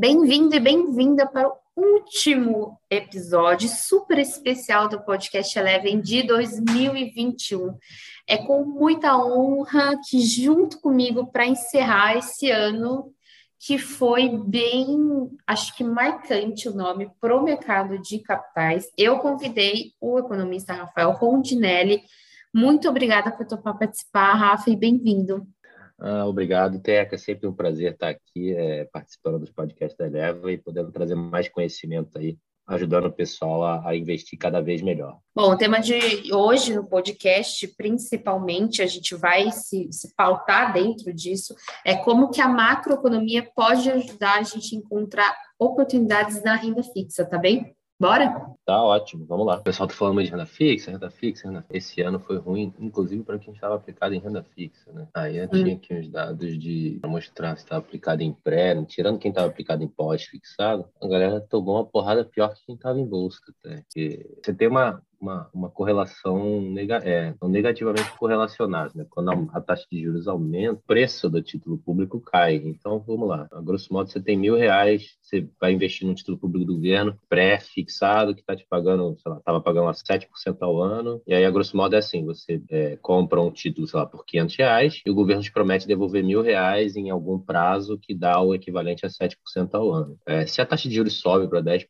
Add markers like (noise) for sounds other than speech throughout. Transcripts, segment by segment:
Bem-vindo e bem-vinda para o último episódio super especial do podcast Eleven de 2021. É com muita honra que, junto comigo, para encerrar esse ano, que foi bem, acho que marcante o nome para o mercado de capitais, eu convidei o economista Rafael Rondinelli. Muito obrigada por topar participar, Rafa, e bem-vindo. Ah, obrigado, Teca. É sempre um prazer estar aqui é, participando dos podcasts da Eleva e podendo trazer mais conhecimento aí, ajudando o pessoal a, a, investir cada vez melhor. Bom, o tema de hoje no podcast, principalmente, a gente vai se, se pautar dentro disso, é como que a macroeconomia pode ajudar a gente a encontrar oportunidades na renda fixa, tá bem? Bora? Tá ótimo, vamos lá. O pessoal tá falando de renda fixa, renda fixa, renda... esse ano foi ruim, inclusive para quem estava aplicado em renda fixa, né? Aí eu tinha aqui uns dados de mostrar se estava aplicado em pré, tirando quem estava aplicado em pós-fixado, a galera tomou uma porrada pior que quem estava em bolsa até. Porque você tem uma, uma, uma correlação nega, é, negativamente correlacionadas. Né? Quando a, a, taxa de juros aumenta, o preço do título público cai. Então, vamos lá. A grosso modo, você tem mil reais, você vai investir num título público do governo pré-fixado, que está te pagando, sei lá, estava pagando lá 7% ao ano. E aí, a grosso modo, é assim: você é, compra um título, sei lá, por 500 reais e o governo te promete devolver mil reais em algum prazo que dá o equivalente a 7% ao ano. É, se a taxa de juros sobe para 10%,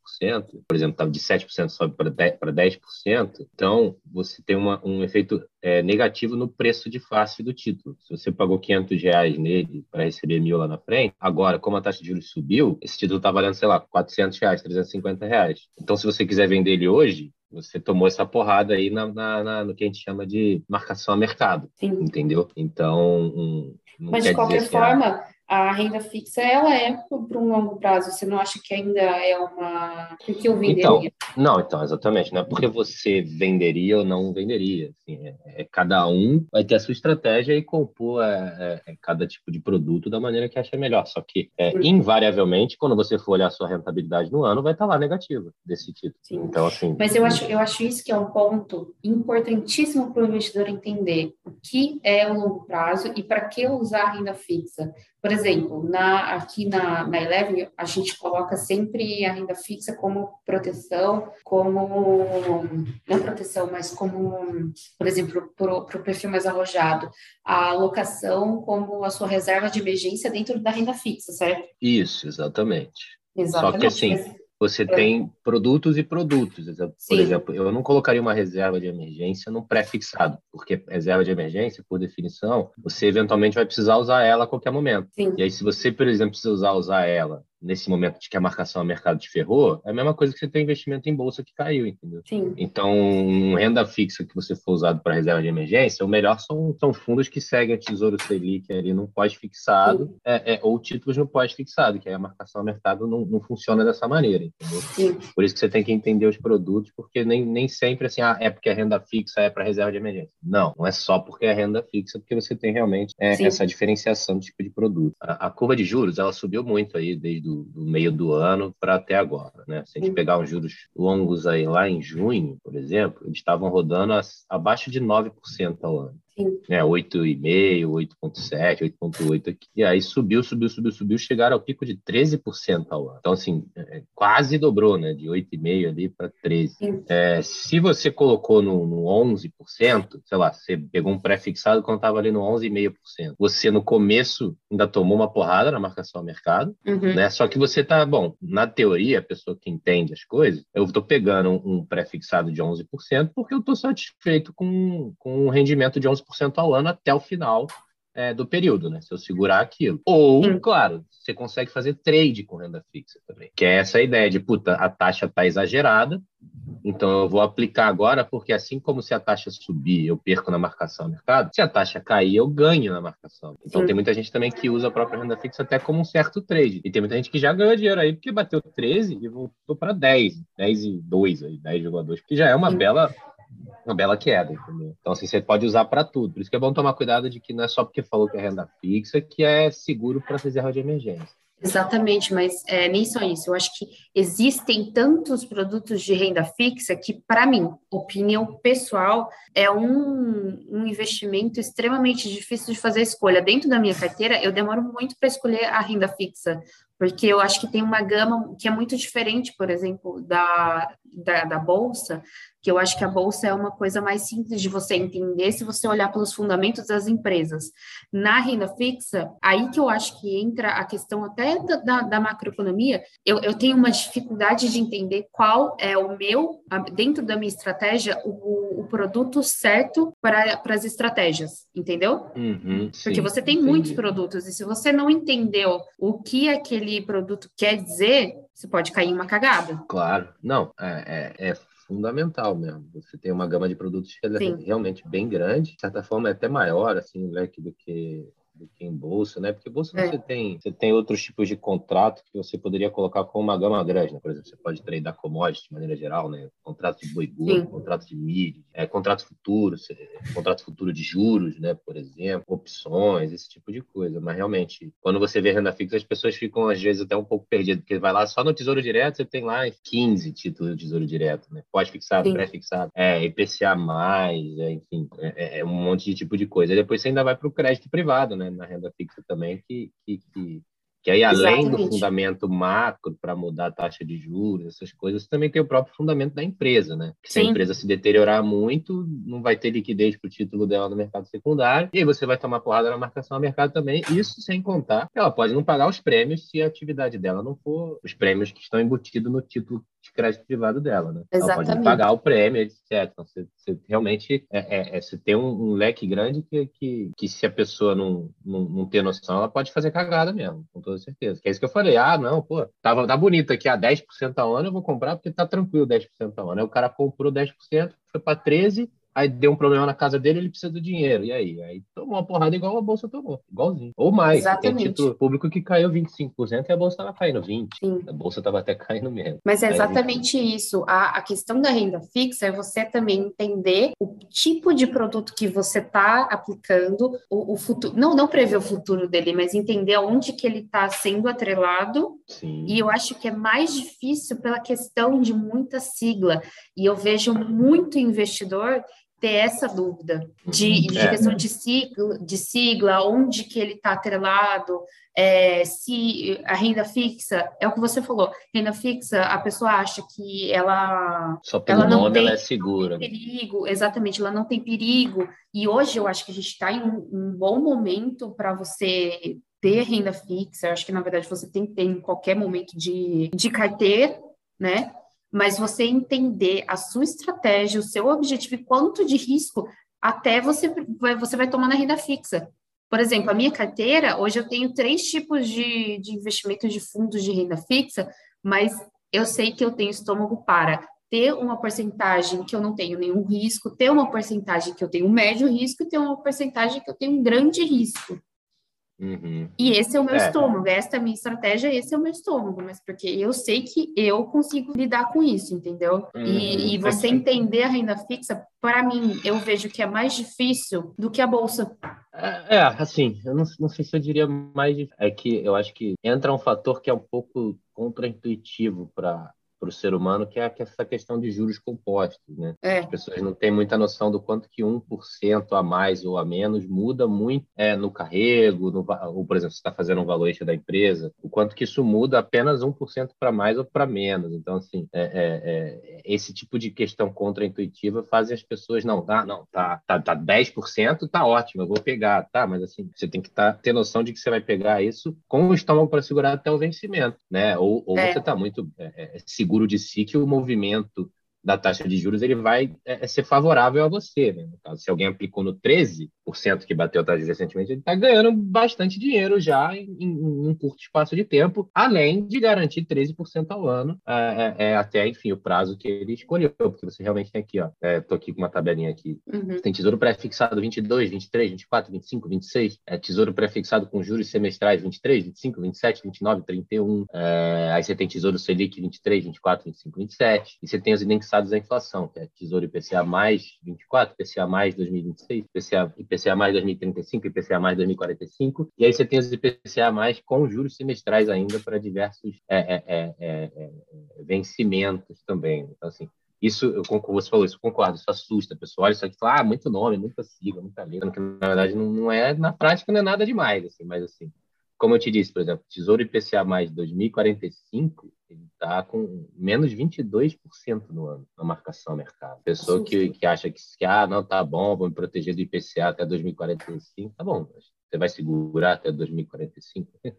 por exemplo, estava de 7% sobe para 10%, 10%, então você tem uma, um efeito é, negativo no preço de face do título. Se você pagou 500 reais nele para receber mil lá na frente, agora, como a taxa de juros subiu, esse título está valendo, sei lá, 400 reais, 350 reais. Então, se você quiser vender ele hoje, você tomou essa porrada aí na, na, na, no que a gente chama de marcação a mercado. Sim. Entendeu? Então. Um, Mas, de qualquer ah, forma, a renda fixa ela é para um longo prazo. Você não acha que ainda é uma. Porque eu venderia? Então, não, então, exatamente. Não é porque você venderia ou não venderia. Assim, é, é, cada um vai ter a sua estratégia e compor é, é, é cada tipo de produto da maneira que acha melhor. Só que, é, invariavelmente, quando você for olhar a sua rentabilidade no ano, vai estar lá negativa desse tipo. Sim. Então, assim. Mas eu acho, eu acho isso que é um ponto importantíssimo para o investidor entender o que é o longo prazo e para que usar a renda fixa. Por exemplo, na, aqui na, na Eleven, a gente coloca sempre a renda fixa como proteção, como, não proteção, mas como, por exemplo, para o perfil mais arrojado, a alocação como a sua reserva de emergência dentro da renda fixa, certo? Isso, exatamente. Exatamente. Só que assim, você tem produtos e produtos. Por Sim. exemplo, eu não colocaria uma reserva de emergência no pré-fixado, porque reserva de emergência, por definição, você eventualmente vai precisar usar ela a qualquer momento. Sim. E aí, se você, por exemplo, precisa usar, usar ela nesse momento de que a marcação a mercado te ferrou, é a mesma coisa que você tem investimento em bolsa que caiu, entendeu? Sim. Então, um renda fixa que você for usado para reserva de emergência, o melhor são, são fundos que seguem a Tesouro Selic ali num pós-fixado, é, é, ou títulos no pós-fixado, que aí a marcação a mercado não, não funciona dessa maneira, entendeu? Sim. Por isso que você tem que entender os produtos, porque nem, nem sempre assim, ah, é porque a renda fixa é para reserva de emergência. Não, não é só porque é renda fixa, porque você tem realmente é, essa diferenciação de tipo de produto. A, a curva de juros, ela subiu muito aí desde do, do meio do ano para até agora. Né? Se a gente pegar uns juros longos aí lá em junho, por exemplo, eles estavam rodando abaixo de 9% ao ano. Né, 8,5, 8,7, 8,8 aqui. E aí subiu, subiu, subiu, subiu, chegaram ao pico de 13% ao ano. Então, assim, é, quase dobrou, né? De 8,5 ali para 13%. É, se você colocou no, no 11%, sei lá, você pegou um pré-fixado quando estava ali no 11,5%. Você, no começo, ainda tomou uma porrada na marcação ao mercado, uhum. né? Só que você tá, bom, na teoria, a pessoa que entende as coisas, eu estou pegando um, um pré-fixado de 11% porque eu estou satisfeito com, com um rendimento de 11% ao ano até o final é, do período, né? Se eu segurar aquilo. Ou, hum. claro, você consegue fazer trade com renda fixa também. Que é essa ideia de, puta, a taxa está exagerada, então eu vou aplicar agora, porque assim como se a taxa subir, eu perco na marcação do mercado, se a taxa cair, eu ganho na marcação. Então Sim. tem muita gente também que usa a própria renda fixa até como um certo trade. E tem muita gente que já ganhou dinheiro aí, porque bateu 13 e voltou para 10, 10 e 2, 10,2, que já é uma Sim. bela uma bela queda, entendeu? Então, assim, você pode usar para tudo. Por isso que é bom tomar cuidado de que não é só porque falou que é renda fixa que é seguro para reserva de emergência. Exatamente, mas é, nem só isso. Eu acho que existem tantos produtos de renda fixa que, para mim, opinião pessoal, é um, um investimento extremamente difícil de fazer escolha. Dentro da minha carteira, eu demoro muito para escolher a renda fixa, porque eu acho que tem uma gama que é muito diferente, por exemplo, da, da, da bolsa, que eu acho que a bolsa é uma coisa mais simples de você entender se você olhar pelos fundamentos das empresas. Na renda fixa, aí que eu acho que entra a questão até da, da macroeconomia, eu, eu tenho uma dificuldade de entender qual é o meu, dentro da minha estratégia, o, o produto certo para, as estratégias, entendeu? Uhum, Porque você tem entendi. muitos produtos, e se você não entendeu o que aquele produto quer dizer, você pode cair em uma cagada. Claro, não, é, é, é fundamental mesmo. Você tem uma gama de produtos que é realmente bem grande, de certa forma é até maior assim leque do que do que em bolsa, né? Porque bolsa é. você tem você tem outros tipos de contrato que você poderia colocar com uma gama grande, né? Por exemplo, você pode tradear commodities de maneira geral, né? Contrato de boi gordo, contrato de milho, é, contrato futuro, contrato futuro de juros, né? Por exemplo, opções, esse tipo de coisa. Mas realmente, quando você vê renda fixa, as pessoas ficam às vezes até um pouco perdidas, porque vai lá só no Tesouro Direto, você tem lá 15 títulos de Tesouro Direto, né? Pós-fixado, pré-fixado, é, IPCA+, é, enfim, é, é, é, um monte de tipo de coisa. E depois você ainda vai para o crédito privado, né? Na renda fixa também, que, que, que que aí, além Exatamente. do fundamento macro para mudar a taxa de juros, essas coisas, também tem o próprio fundamento da empresa, né? Que se a empresa se deteriorar muito, não vai ter liquidez para o título dela no mercado secundário, e aí você vai tomar porrada na marcação ao mercado também, isso sem contar que ela pode não pagar os prêmios se a atividade dela não for os prêmios que estão embutidos no título de crédito privado dela, né? Exatamente. Ela pode pagar o prêmio, etc. Então, você, você realmente é, é, é, você tem um, um, leque grande que, que, que se a pessoa não, não, não ter noção, ela pode fazer cagada mesmo, com toda certeza. Que é isso que eu falei, ah, não, pô, tava, tá bonito aqui a 10% ao ano, eu vou comprar porque tá tranquilo 10% ao ano. Aí o cara comprou 10%, foi para 13%, aí deu um problema na casa dele, ele precisa do dinheiro. E aí? Aí tomou uma porrada igual a bolsa tomou, igualzinho. Ou mais. Exatamente. Tem título público que caiu 25% e a bolsa estava caindo 20%. Sim. A bolsa estava até caindo mesmo. Mas é exatamente aí, isso. A, a questão da renda fixa é você também entender o tipo de produto que você está aplicando, o, o, futuro. Não, não prever o futuro dele, mas entender onde que ele está sendo atrelado. Sim. E eu acho que é mais difícil pela questão de muita sigla. E eu vejo muito investidor ter essa dúvida de, de é. questão de sigla, de sigla, onde que ele está atrelado, é, se a renda fixa, é o que você falou, renda fixa, a pessoa acha que ela... Só pelo ela não nome tem, ela é segura. perigo, exatamente, ela não tem perigo, e hoje eu acho que a gente está em um, um bom momento para você ter renda fixa, eu acho que na verdade você tem que ter em qualquer momento de, de carteira, né? Mas você entender a sua estratégia, o seu objetivo e quanto de risco até você, você vai tomar na renda fixa. Por exemplo, a minha carteira, hoje eu tenho três tipos de, de investimentos de fundos de renda fixa, mas eu sei que eu tenho estômago para ter uma porcentagem que eu não tenho nenhum risco, ter uma porcentagem que eu tenho médio risco e ter uma porcentagem que eu tenho grande risco. Uhum. E esse é o meu é. estômago, esta é a minha estratégia, esse é o meu estômago, mas porque eu sei que eu consigo lidar com isso, entendeu? Uhum. E, e, você entender a renda fixa, para mim, eu vejo que é mais difícil do que a bolsa. É, é assim, eu não, não sei se eu diria mais. É que eu acho que entra um fator que é um pouco contraintuitivo para para o ser humano, que é essa questão de juros compostos. Né? É. As pessoas não têm muita noção do quanto que 1% a mais ou a menos muda muito é, no carrego, no, ou, por exemplo, você está fazendo um valuation da empresa, o quanto que isso muda apenas 1% para mais ou para menos. Então, assim, é, é, é, esse tipo de questão contraintuitiva faz as pessoas, não, tá, não, tá, tá, tá 10%, tá ótimo, eu vou pegar, tá, mas assim, você tem que tá, ter noção de que você vai pegar isso com o estômago para segurar até o vencimento, né? Ou, ou é. você está muito é, seguro seguro de si que o movimento da taxa de juros ele vai é, é ser favorável a você. Né? No caso, se alguém aplicou no 13% que bateu a taxa recentemente, ele está ganhando bastante dinheiro já em, em, um curto espaço de tempo, além de garantir 13% ao ano, é, é, é, até, enfim, o prazo que ele escolheu, porque você realmente tem aqui, ó, estou aqui com uma tabelinha aqui, uhum. tem tesouro pré-fixado 22, 23, 24, 25, 26, é, tesouro pré-fixado com juros semestrais 23, 25, 27, 29, 31, é, aí você tem tesouro Selic 23, 24, 25, 27, e você tem os indexados indexados à inflação, que é Tesouro IPCA mais 24, IPCA mais 2026, IPCA, mais 2035, IPCA mais 2045, e aí você tem os IPCA mais com juros semestrais ainda para diversos é, é, é, é, é vencimentos também. Então, assim, isso, eu, como você falou, isso eu concordo, isso assusta a pessoa, olha isso aqui fala, ah, muito nome, muita sigla, muita letra, que na verdade não, não, é, na prática não é nada demais, assim, mas assim, como eu te disse, por exemplo, Tesouro IPCA mais 2045, ele está com menos 22% no ano na marcação mercado. Pessoa que, que acha que, que, ah, não, tá bom, vou me proteger do IPCA até 2045, tá bom, você vai segurar até 2045? (laughs)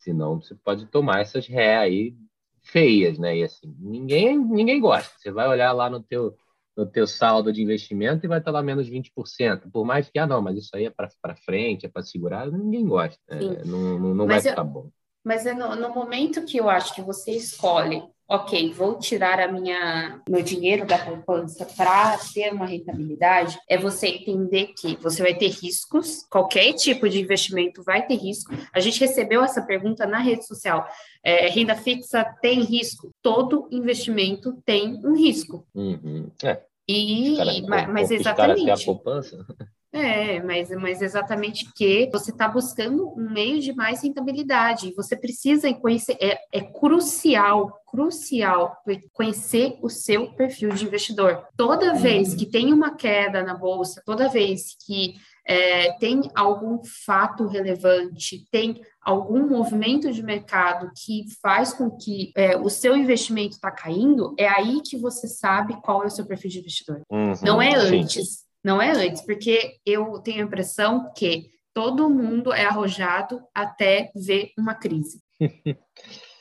Senão, você pode tomar essas ré aí feias, né? E assim, ninguém, ninguém gosta. Você vai olhar lá no teu, no teu saldo de investimento e vai estar lá menos 20%. Por mais que, ah, não, mas isso aí é para frente, é para segurar, ninguém gosta. É, não, não, não vai eu, ficar bom. Mas é no, no momento que eu acho que você escolhe ok, vou tirar a minha meu dinheiro da poupança para ter uma rentabilidade, é você entender que você vai ter riscos, qualquer tipo de investimento vai ter risco. A gente recebeu essa pergunta na rede social. É, renda fixa tem risco? Todo investimento tem um risco. Uhum. É. E, mas, mas exatamente. a poupança. (laughs) É, mas, mas exatamente que você está buscando um meio de mais rentabilidade. Você precisa conhecer, é, é crucial, crucial conhecer o seu perfil de investidor. Toda vez que tem uma queda na bolsa, toda vez que é, tem algum fato relevante, tem algum movimento de mercado que faz com que é, o seu investimento está caindo, é aí que você sabe qual é o seu perfil de investidor. Uhum, Não é antes. Sim. Não é antes, porque eu tenho a impressão que todo mundo é arrojado até ver uma crise. (laughs)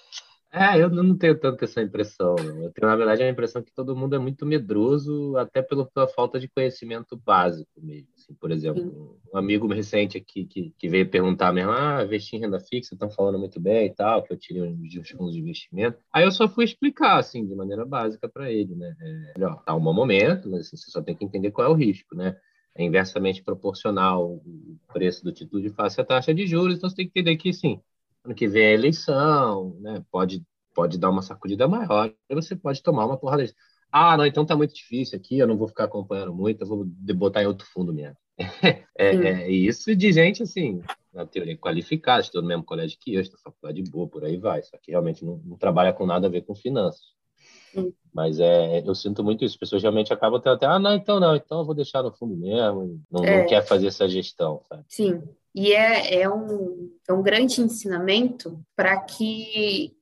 É, eu não tenho tanto essa impressão. Eu tenho, na verdade, a impressão que todo mundo é muito medroso, até pela falta de conhecimento básico mesmo. Assim, por exemplo, um amigo recente aqui que, que veio perguntar mesmo, ah, investir em renda fixa, estão falando muito bem e tal, que eu tirei uns fundos de investimento. Aí eu só fui explicar, assim, de maneira básica para ele, né? É, ó, tá um bom momento, mas assim, você só tem que entender qual é o risco, né? É inversamente proporcional o preço do título de face à taxa de juros, então você tem que entender que, sim, ano que vem é eleição, né? Pode, pode dar uma sacudida maior, e você pode tomar uma porrada de... Ah, não, então tá muito difícil aqui, eu não vou ficar acompanhando muito, eu vou botar em outro fundo mesmo. (laughs) é, é, isso de gente, assim, na teoria qualificada, estou no mesmo colégio que eu, estou na faculdade boa, por aí vai, só que realmente não, não trabalha com nada a ver com finanças. Sim. Mas é, eu sinto muito isso. As pessoas realmente acabam até, até, ah, não, então não, então eu vou deixar no fundo mesmo, não, é. não quer fazer essa gestão, sabe? Sim. E é, é, um, é um grande ensinamento para que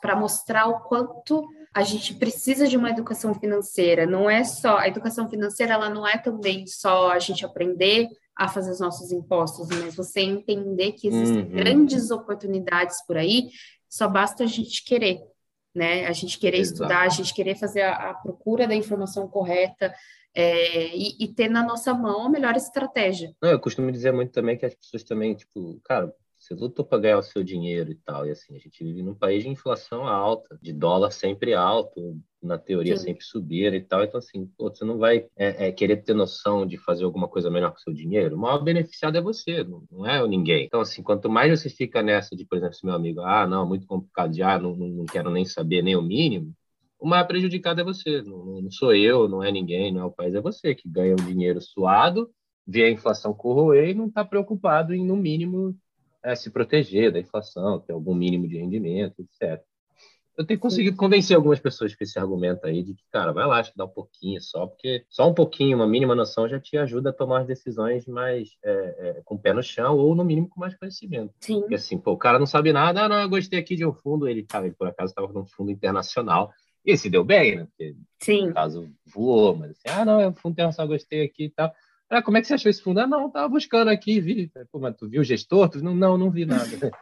para mostrar o quanto a gente precisa de uma educação financeira. Não é só a educação financeira, ela não é também só a gente aprender a fazer os nossos impostos, mas você entender que existem uhum. grandes oportunidades por aí. Só basta a gente querer, né? A gente querer Exato. estudar, a gente querer fazer a, a procura da informação correta, é, e, e, ter na nossa mão a melhor estratégia. Não, eu costumo dizer muito também que as pessoas também, tipo, cara, você lutou para ganhar o seu dinheiro e tal, e assim, a gente vive num país de inflação alta, de dólar sempre alto, na teoria Sim. sempre subir e tal, então assim, pô, você não vai é, é, querer ter noção de fazer alguma coisa melhor com o seu dinheiro, o maior beneficiado é você, não, não é ninguém. Então assim, quanto mais você fica nessa de, por exemplo, se meu amigo, ah, não, muito complicado já, ah, não, não quero nem saber nem o mínimo, o maior prejudicado é você, não, não, sou eu, não é ninguém, não é o país, é você que ganha um dinheiro suado, vê a inflação corroer e não está preocupado em, no mínimo, é, se proteger da inflação, ter algum mínimo de rendimento, etc. Eu tenho conseguido convencer algumas pessoas com esse argumento aí de que, cara, vai lá estudar um pouquinho só, porque só um pouquinho, uma mínima noção já te ajuda a tomar as decisões mais é, é, com o pé no chão ou, no mínimo, com mais conhecimento. Sim. Porque, assim, pô, o cara não sabe nada, ah, não, eu gostei aqui de um fundo, ele, cara, ele por acaso estava num fundo internacional, e se deu bem, né? Porque, Sim. no caso, voou, mas assim, ah, não, é um fundo internacional, gostei aqui e tal. Ah, como é que você achou esse fundo? Ah, não, tava buscando aqui, vi. Pô, mas tu viu o gestor? Tu, não, não, não vi nada. (laughs)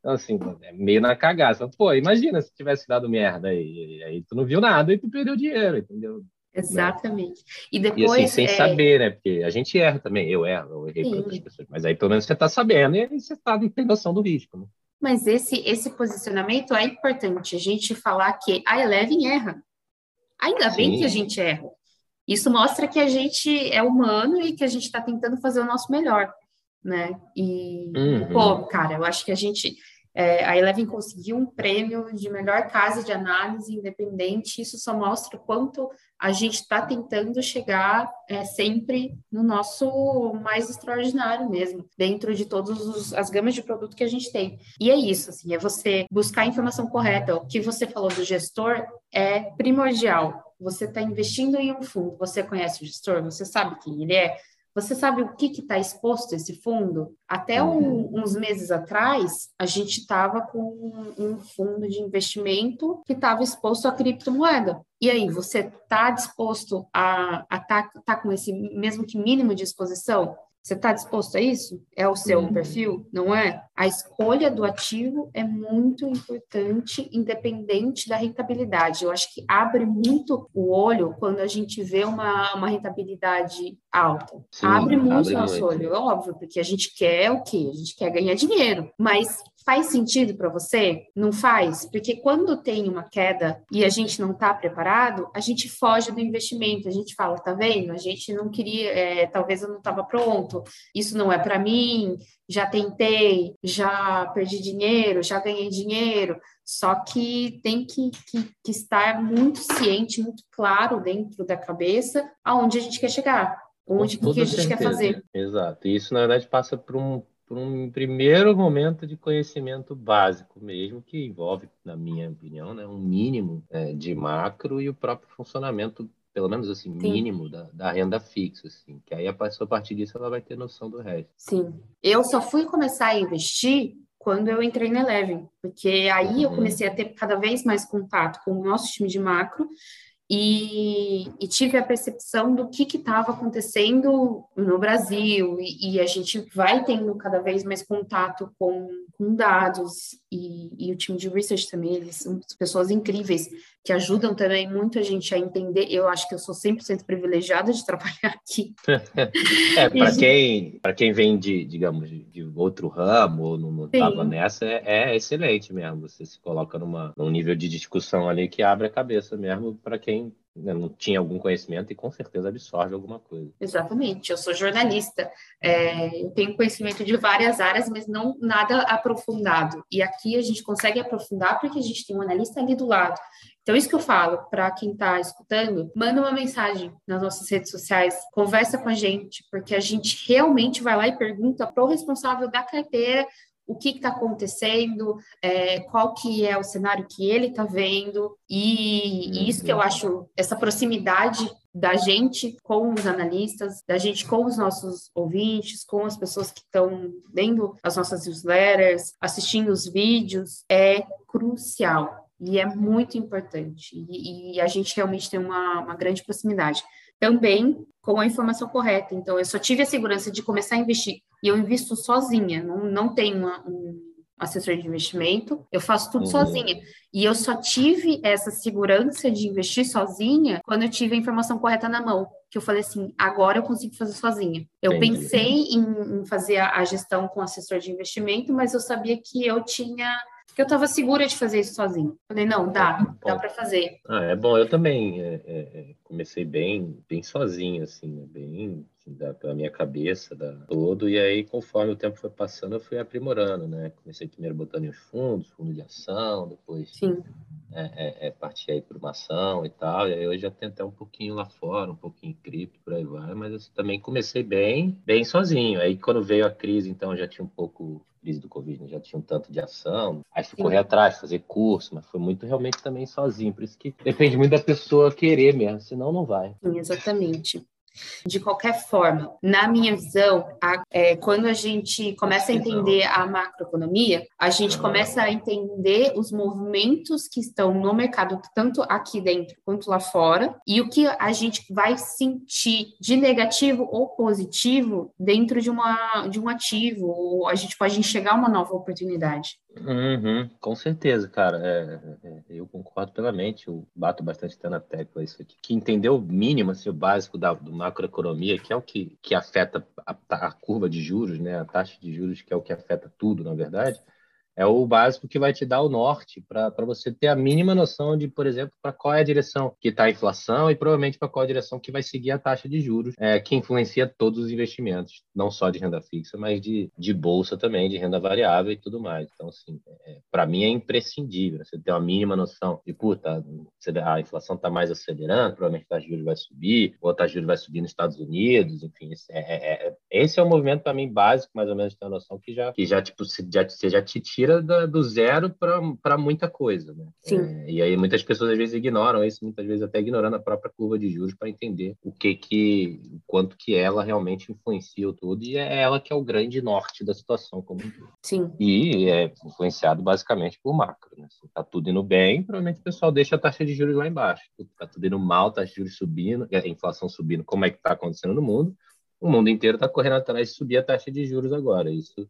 Então, assim, é meio na cagaça. Pô, imagina se tivesse dado merda aí. Aí tu não viu nada e tu perdeu dinheiro, entendeu? Exatamente. E depois. E assim, sem é... saber, né? Porque a gente erra também. Eu erro, eu errei para outras pessoas. Mas aí pelo menos você está sabendo e você tá, tem noção do risco, né? Mas esse, esse posicionamento é importante. A gente falar que a Eleven erra. Ainda Sim. bem que a gente erra. Isso mostra que a gente é humano e que a gente está tentando fazer o nosso melhor, né? E, uhum. pô, cara, eu acho que a gente é, a Eleven conseguiu um prêmio de melhor casa de análise independente. Isso só mostra o quanto a gente está tentando chegar é, sempre no nosso mais extraordinário mesmo, dentro de todas as gamas de produto que a gente tem. E é isso, assim, é você buscar a informação correta. O que você falou do gestor é primordial. Você está investindo em um fundo, você conhece o gestor, você sabe quem ele é, Você sabe o que está exposto esse fundo? Até um, uns meses atrás, a gente estava com um fundo de investimento que estava exposto à criptomoeda. E aí, você está disposto a estar tá, tá com esse mesmo que mínimo de exposição? Você está disposto a isso? É o seu uhum. perfil? Não é? A escolha do ativo é muito importante, independente da rentabilidade. Eu acho que abre muito o olho quando a gente vê uma, uma rentabilidade alta. Sim, abre muito o nosso muito. olho, é óbvio, porque a gente quer o quê? A gente quer ganhar dinheiro. Mas Faz sentido para você? Não faz? Porque quando tem uma queda e a gente não está preparado, a gente foge do investimento. A gente fala, tá vendo? A gente não queria, é, talvez eu não estava pronto. Isso não é para mim. Já tentei, já perdi dinheiro, já ganhei dinheiro. Só que tem que, que, que estar muito ciente, muito claro dentro da cabeça aonde a gente quer chegar, onde que a gente certeza. quer fazer. Exato. E isso, na verdade, passa por um por um primeiro momento de conhecimento básico mesmo, que envolve, na minha opinião, né, um mínimo é, de macro e o próprio funcionamento, pelo menos assim, Sim. mínimo da, da, renda fixa, assim, que aí a pessoa, a partir disso ela vai ter noção do resto. Sim. Eu só fui começar a investir quando eu entrei na Eleven, porque aí uhum. eu comecei a ter cada vez mais contato com o nosso time de macro e, e, tive a percepção do que estava acontecendo no Brasil, e, e, a gente vai tendo cada vez mais contato com, com dados, e, e, o time de research também, eles são pessoas incríveis, que ajudam também muito a gente a entender. Eu acho que eu sou 100% privilegiada de (laughs) trabalhar aqui. é, para quem, quem vem de, digamos, de, outro ramo, ou não estava nessa, é, é, excelente mesmo. Você se coloca numa, num nível de discussão ali que abre a cabeça mesmo para quem né, não tinha algum conhecimento e com certeza absorve alguma coisa. Exatamente, eu sou jornalista, é, eu tenho conhecimento de várias áreas, mas não nada aprofundado. E aqui a gente consegue aprofundar porque a gente tem um analista ali do lado. Então, isso que eu falo para quem está escutando, manda uma mensagem nas nossas redes sociais, conversa com a gente, porque a gente realmente vai lá e pergunta para o responsável da carteira o que está acontecendo, é, qual que é o cenário que ele está vendo, e, e, isso que eu uhum. acho, essa proximidade da gente com os analistas, da gente com os nossos ouvintes, com as pessoas que estão lendo as nossas newsletters, assistindo os vídeos, é crucial. E é muito importante. E, e a gente realmente tem uma, uma grande proximidade. Também com a informação correta. Então, eu só tive a segurança de começar a investir e eu invisto sozinha, não, não tenho uma, um assessor de investimento, eu faço tudo uhum. sozinha. E eu só tive essa segurança de investir sozinha quando eu tive a informação correta na mão. Que eu falei assim, agora eu consigo fazer sozinha. Eu Entendi. pensei em, em fazer a, a gestão com assessor de investimento, mas eu sabia que eu tinha que eu estava segura de fazer isso sozinho. Falei, não, dá, dá para fazer. Ah, é bom, eu também é, é, é, comecei bem, bem sozinho, assim, né? bem assim, da, pela minha cabeça da, todo, e aí conforme o tempo foi passando, eu fui aprimorando, né? Comecei primeiro botando em fundos, fundo de ação, depois Sim. É, é, é, parti aí para uma ação e tal, e aí hoje já tentei um pouquinho lá fora, um pouquinho em cripto, por aí vai, mas eu também comecei bem, bem sozinho. Aí quando veio a crise, então já tinha um pouco crise do Covid, né? já tinha um tanto de ação. Aí fui correr atrás, fazer curso, mas foi muito realmente também sozinho. Por isso que depende muito da pessoa querer mesmo, senão não vai. Sim, exatamente. De qualquer forma, na minha visão, a, é, quando a gente começa a entender a macroeconomia, a gente começa a entender os movimentos que estão no mercado, tanto aqui dentro quanto lá fora, e o que a gente vai sentir de negativo ou positivo dentro de, uma, de um ativo, ou a gente pode enxergar uma nova oportunidade. Uhum, com certeza, cara. É, é, eu concordo plenamente. Eu bato bastante até na tecla isso aqui. Que entender o mínimo, assim, o básico da do macroeconomia, que é o que, que afeta a, a curva de juros, né? A taxa de juros, que é o que afeta tudo, na verdade é o básico que vai te dar o norte para você ter a mínima noção de, por exemplo, para qual é a direção que está a inflação e provavelmente para qual é a direção que vai seguir a taxa de juros, é, que influencia todos os investimentos, não só de renda fixa, mas de, de bolsa também, de renda variável e tudo mais. Então, assim, é, para mim é imprescindível você ter uma mínima noção de, puta, a inflação está mais acelerando, provavelmente a taxa de juros vai subir, ou a taxa de juros vai subir nos Estados Unidos, enfim, é, é, é Esse é um movimento para mim básico, mais ou menos, ter uma noção que já, que já tipo, já, você já te tira da, do zero para muita coisa, né? Sim. É, e aí muitas pessoas às vezes ignoram isso, muitas vezes até ignorando a própria curva de juros para entender o que que, o quanto que ela realmente influencia o tudo e é ela que é o grande norte da situação como um todo. Sim. E é influenciado basicamente por macro, né? Se tá tudo indo bem, provavelmente o pessoal deixa a taxa de juros lá embaixo. Tá tudo indo mal, taxa de juros subindo, a inflação subindo, como é que está acontecendo no mundo? o mundo inteiro está correndo atrás de subir a taxa de juros agora. Isso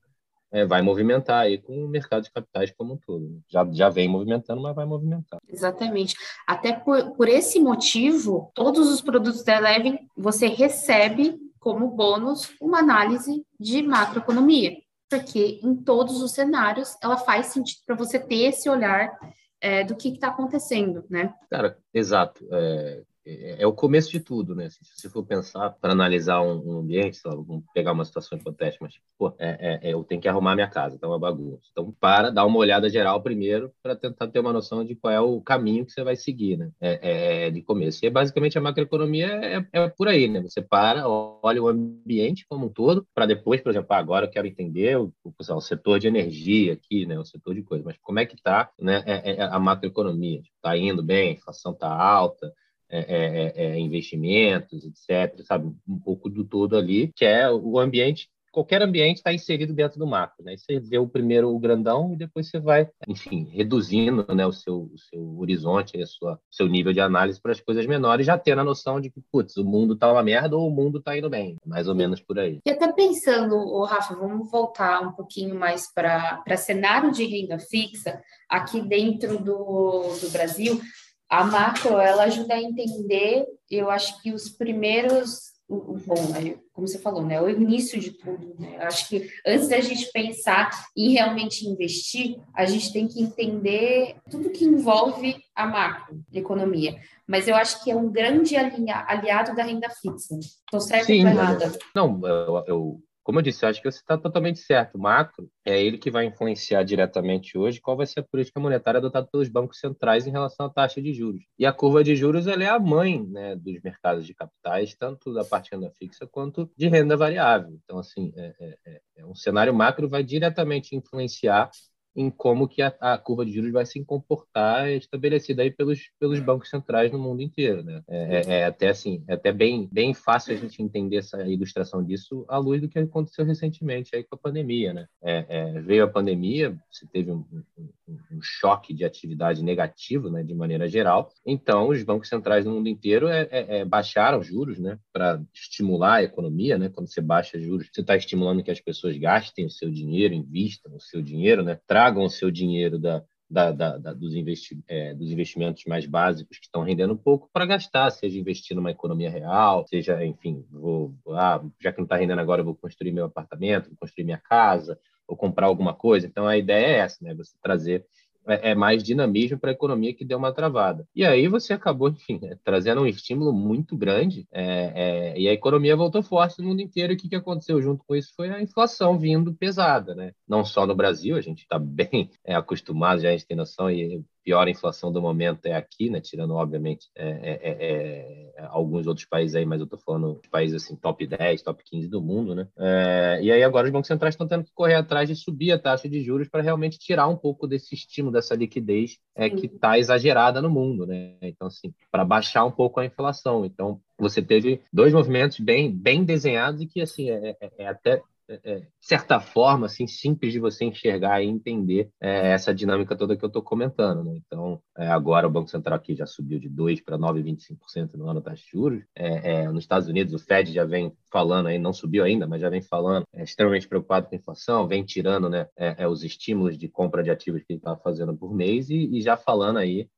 é, vai movimentar aí com o mercado de capitais como um todo. Já, já vem movimentando, mas vai movimentar. Exatamente. Até por, por esse motivo, todos os produtos da Eleven você recebe como bônus uma análise de macroeconomia, porque em todos os cenários ela faz sentido para você ter esse olhar é, do que está acontecendo, né? Cara, exato. É, é, é, o começo de tudo, né? Se você for pensar para analisar um, um ambiente, vamos pegar uma situação hipotética, mas pô, é, é, é, eu tenho que arrumar minha casa, então é uma bagunça. Então, para dar uma olhada geral primeiro, para tentar ter uma noção de qual é o caminho que você vai seguir, né? É, é de começo. E é basicamente a macroeconomia é, por aí, né? Você para, olha o ambiente como um todo, para depois, por exemplo, ah, agora eu quero entender o, o, o, setor de energia aqui, né? O setor de coisa, mas como é que está né? a macroeconomia? Está indo bem, a inflação está alta, é, é, é, é, investimentos, etc., sabe? Um pouco do todo ali, que é o ambiente qualquer ambiente está inserido dentro do macro, né? Você vê o primeiro o grandão e depois você vai, enfim, reduzindo, né, o seu, o seu horizonte, a sua, seu nível de análise para as coisas menores, já tendo a noção de que, putz, o mundo está uma merda ou o mundo está indo bem, mais ou menos por aí. E até pensando, oh, Rafa, vamos voltar um pouquinho mais para cenário de renda fixa aqui dentro do, do Brasil a macro ela ajuda a entender, eu acho que os primeiros, bom, né, como você falou, né, o início de tudo, né? Eu acho que antes da gente pensar em realmente investir, a gente tem que entender tudo que envolve a macroeconomia. Mas eu acho que é um grande aliado da renda fixa. Estou certo ou errada? Não, eu, eu como eu disse, eu acho que você está totalmente certo. O macro é ele que vai influenciar diretamente hoje qual vai ser a política monetária adotada pelos bancos centrais em relação à taxa de juros. E a curva de juros ela é a mãe né, dos mercados de capitais, tanto da parte de renda fixa quanto de renda variável. Então, assim, é, é, é, é um cenário macro vai diretamente influenciar em como que a, a, curva de juros vai se comportar estabelecida aí pelos, pelos bancos centrais no mundo inteiro, né? É, é, é, até assim, é até bem, bem fácil a gente entender essa ilustração disso à luz do que aconteceu recentemente aí com a pandemia, né? É, é veio a pandemia, você teve um, um, um, choque de atividade negativo, né, de maneira geral. Então, os bancos centrais no mundo inteiro é, é, baixaram juros, né, para estimular a economia, né? Quando você baixa juros, você está estimulando que as pessoas gastem o seu dinheiro, invistam o seu dinheiro, né? Tragam o seu dinheiro da, da, da, da, dos, investi é, dos, investimentos mais básicos que estão rendendo pouco para gastar, seja investir numa economia real, seja, enfim, vou, ah, já que não está rendendo agora, vou construir meu apartamento, vou construir minha casa, ou comprar alguma coisa. Então, a ideia é essa, né? Você trazer é, é mais dinamismo para a economia que deu uma travada. E aí você acabou, enfim, né, trazendo um estímulo muito grande é, é, e a economia voltou forte no mundo inteiro. E o que, que aconteceu junto com isso foi a inflação vindo pesada, né? Não só no Brasil, a gente está (laughs) bem é, acostumado, já a gente tem noção, e pior inflação do momento é aqui, né? Tirando, obviamente, é, é, é, é alguns outros países aí, mas eu estou falando de países assim, top 10, top 15 do mundo, né? É, e aí agora os bancos centrais estão tendo que correr atrás de subir a taxa de juros para realmente tirar um pouco desse estímulo, dessa liquidez é, que está exagerada no mundo, né? Então, assim, para baixar um pouco a inflação. Então, você teve dois movimentos bem, bem desenhados e que, assim, é, é, é até é, é, certa forma, assim, simples de você enxergar e entender é, essa dinâmica toda que eu estou comentando. Né? Então, é, agora o Banco Central aqui já subiu de 2% para 9,25% no ano taxa de juros. É, é, nos Estados Unidos, o Fed já vem falando aí, não subiu ainda, mas já vem falando, é extremamente preocupado com a inflação, vem tirando né, os estímulos de compra de ativos que ele está fazendo por mês e, e já falando aí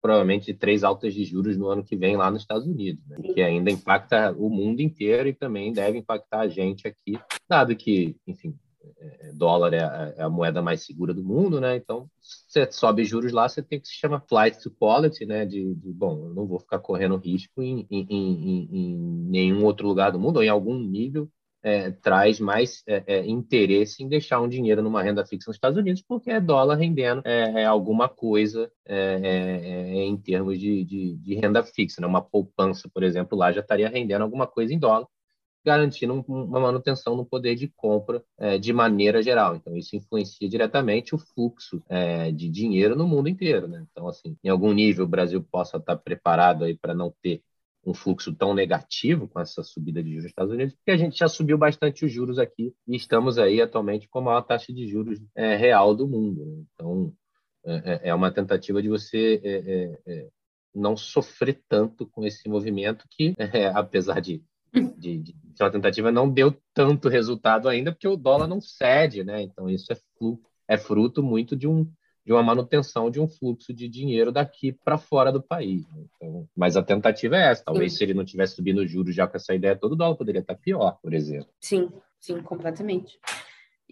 provavelmente de três altas de juros no ano que vem lá nos Estados Unidos, né? que ainda impacta o mundo inteiro e também deve impactar a gente aqui, dado que, enfim, é, é, dólar é a, é a, moeda mais segura do mundo, né? Então, você sobe juros lá, você tem o que se chama flight to quality, né? De, de bom, eu não vou ficar correndo risco em, em, em, em nenhum outro lugar do mundo ou em algum nível é, traz mais é, é, interesse em deixar um dinheiro numa renda fixa nos Estados Unidos, porque é dólar rendendo é, é alguma coisa é, em termos de, de, de, renda fixa. Né? Uma poupança, por exemplo, lá já estaria rendendo alguma coisa em dólar. garantindo uma manutenção no poder de compra de maneira geral. Então, isso influencia diretamente o fluxo de dinheiro no mundo inteiro. Né? Então, assim, em algum nível, o Brasil possa estar preparado para não ter um fluxo tão negativo com essa subida de juros dos Estados Unidos, porque a gente já subiu bastante os juros aqui e estamos aí atualmente com a maior taxa de juros é, real do mundo. Né? Então, é, é, é uma tentativa de você é, é, não sofrer tanto com esse movimento que, apesar de, (laughs) de, de, ser uma tentativa, não deu tanto resultado ainda, porque o dólar não cede, né? Então, isso é, flu, é fruto muito de um de uma manutenção de um fluxo de dinheiro daqui para fora do país. Né? Então, mas a tentativa é essa. Talvez sim. se ele não tivesse subindo os juros já com essa ideia, todo dólar poderia estar pior, por exemplo. Sim, sim, completamente.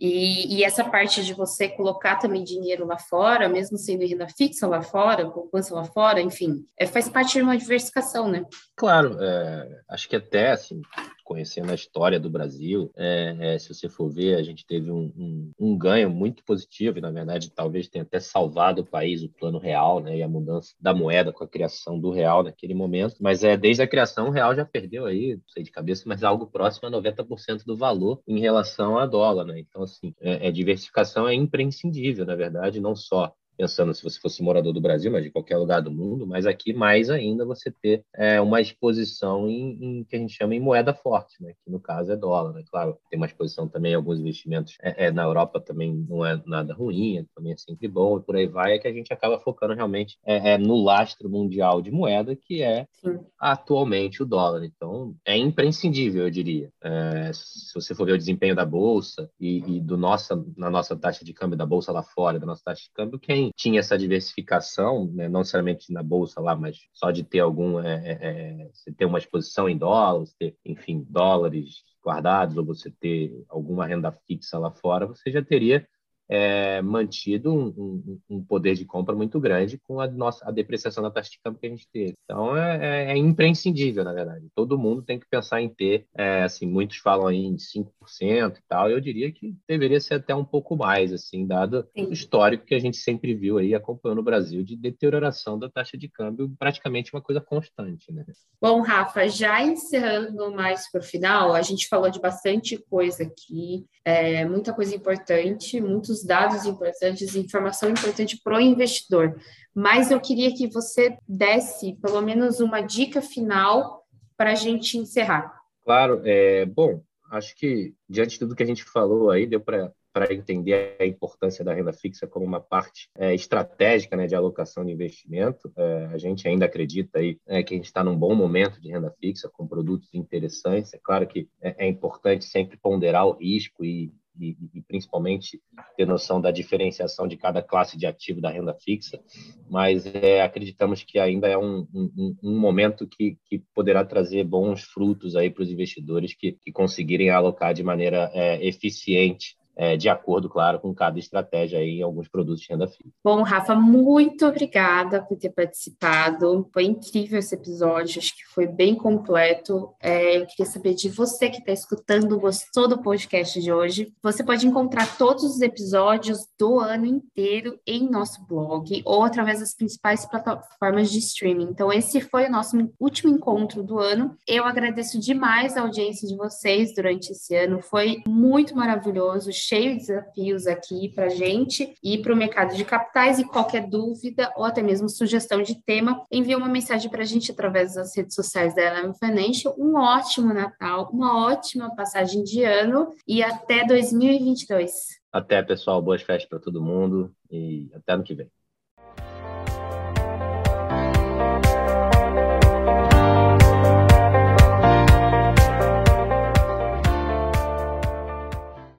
E, e, essa parte de você colocar também dinheiro lá fora, mesmo sendo renda fixa lá fora, poupança lá fora, enfim, é, faz parte de uma diversificação, né? Claro, é, acho que até assim, conhecendo a história do Brasil, é, é, se você for ver, a gente teve um, um, um, ganho muito positivo e, na verdade, talvez tenha até salvado o país, o plano real, né, e a mudança da moeda com a criação do real naquele momento. Mas é desde a criação, o real já perdeu aí, não sei de cabeça, mas algo próximo a 90% do valor em relação a dólar, né? Então, assim, é, é diversificação é imprescindível, na verdade, não só pensando se você fosse morador do Brasil, mas de qualquer lugar do mundo, mas aqui mais ainda você ter é, uma exposição em, em, que a gente chama em moeda forte, né? que no caso é dólar, né? Claro, tem uma exposição também em alguns investimentos é, é, na Europa também não é nada ruim, também é sempre bom e por aí vai, é que a gente acaba focando realmente é, é no lastro mundial de moeda que é Sim. atualmente o dólar. Então é imprescindível, eu diria. É, se você for ver o desempenho da bolsa e, e do nossa na nossa taxa de câmbio da bolsa lá fora, da nossa taxa de câmbio, quem tinha essa diversificação, né, não necessariamente na bolsa lá, mas só de ter algum, é, é, é você ter uma exposição em dólares, ter, enfim, dólares guardados, ou você ter alguma renda fixa lá fora, você já teria é, mantido um, um, um, poder de compra muito grande com a nossa a depreciação da taxa de câmbio que a gente teve. Então é, é, é imprescindível, na verdade. Todo mundo tem que pensar em ter, é, assim, muitos falam aí em 5% e tal. Eu diria que deveria ser até um pouco mais, assim, dado Sim. o histórico que a gente sempre viu aí acompanhando o Brasil de deterioração da taxa de câmbio, praticamente uma coisa constante, né? Bom, Rafa, já encerrando mais para o final, a gente falou de bastante coisa aqui, é, muita coisa importante, muitos muitos dados importantes, informação importante para o investidor. Mas eu queria que você desse pelo menos uma dica final para a gente encerrar. Claro, é, bom, acho que diante de tudo que a gente falou aí, deu para entender a importância da renda fixa como uma parte é, estratégica né, de alocação de investimento. É, a gente ainda acredita aí, é, que a gente está num bom momento de renda fixa, com produtos interessantes. É claro que é, é importante sempre ponderar o risco e, e, e, principalmente ter noção da diferenciação de cada classe de ativo da renda fixa, mas é, acreditamos que ainda é um, um, um momento que, que, poderá trazer bons frutos aí para os investidores que, que conseguirem alocar de maneira é, eficiente é, de acordo, claro, com cada estratégia aí em alguns produtos de renda fixa. Bom, Rafa, muito obrigada por ter participado. Foi incrível esse episódio, acho que foi bem completo. É, eu queria saber de você que está escutando, gostou do podcast de hoje. Você pode encontrar todos os episódios do ano inteiro em nosso blog ou através das principais plataformas de streaming. Então, esse foi o nosso último encontro do ano. Eu agradeço demais a audiência de vocês durante esse ano. Foi muito maravilhoso cheio de desafios aqui para a gente e para o mercado de capitais. E qualquer dúvida ou até mesmo sugestão de tema, envie uma mensagem para a gente através das redes sociais da Elam Financial. Um ótimo Natal, uma ótima passagem de ano e até 2022. Até, pessoal. Boas festas para todo mundo e até ano que vem.